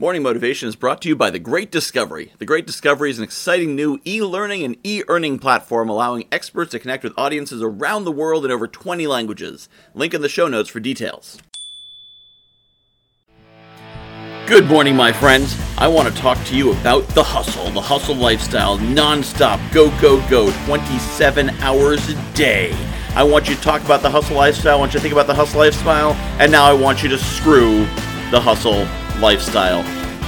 Morning Motivation is brought to you by The Great Discovery. The Great Discovery is an exciting new e learning and e earning platform allowing experts to connect with audiences around the world in over 20 languages. Link in the show notes for details. Good morning, my friends. I want to talk to you about the hustle, the hustle lifestyle, non-stop, go, go, go, 27 hours a day. I want you to talk about the hustle lifestyle, I want you to think about the hustle lifestyle, and now I want you to screw the hustle lifestyle.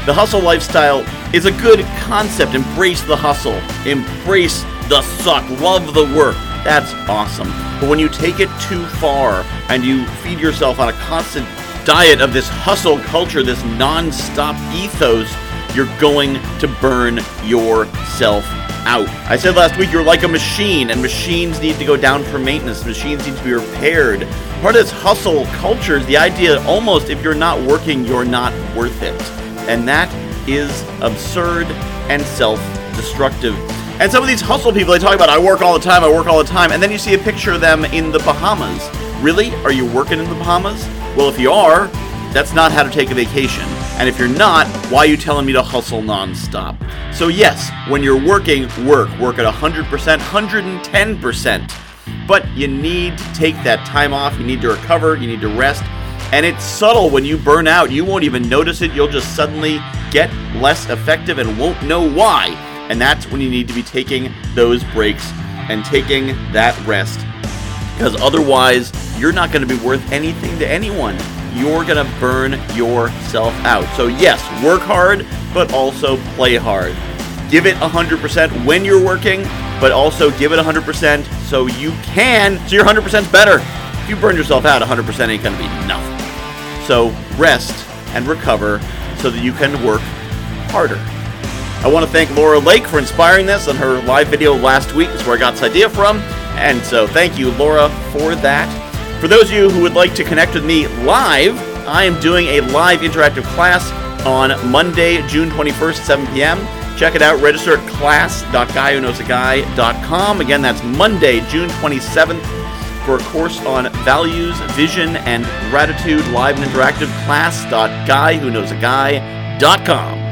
The hustle lifestyle is a good concept. Embrace the hustle, embrace the suck, love the work. That's awesome. But when you take it too far and you feed yourself on a constant diet of this hustle culture, this non stop ethos, you're going to burn yourself out. I said last week you're like a machine, and machines need to go down for maintenance. Machines need to be repaired. Part of this hustle culture is the idea almost if you're not working, you're not worth it. And that is absurd and self destructive. And some of these hustle people, they talk about, I work all the time, I work all the time, and then you see a picture of them in the Bahamas. Really? Are you working in the Bahamas? Well, if you are, that's not how to take a vacation. And if you're not, why are you telling me to hustle nonstop? So, yes, when you're working, work. Work at 100%, 110%. But you need to take that time off. You need to recover. You need to rest. And it's subtle when you burn out. You won't even notice it. You'll just suddenly get less effective and won't know why. And that's when you need to be taking those breaks and taking that rest. Because otherwise, you're not going to be worth anything to anyone you're going to burn yourself out. So, yes, work hard, but also play hard. Give it 100% when you're working, but also give it 100% so you can, so your 100% is better. If you burn yourself out, 100% ain't going to be enough. So, rest and recover so that you can work harder. I want to thank Laura Lake for inspiring this on her live video last week. That's where I got this idea from. And so, thank you, Laura, for that. For those of you who would like to connect with me live, I am doing a live interactive class on Monday, June 21st, 7 p.m. Check it out. Register at class.guywhoknowsaguy.com. Again, that's Monday, June 27th for a course on values, vision, and gratitude, live and interactive. Class.guywhoknowsaguy.com.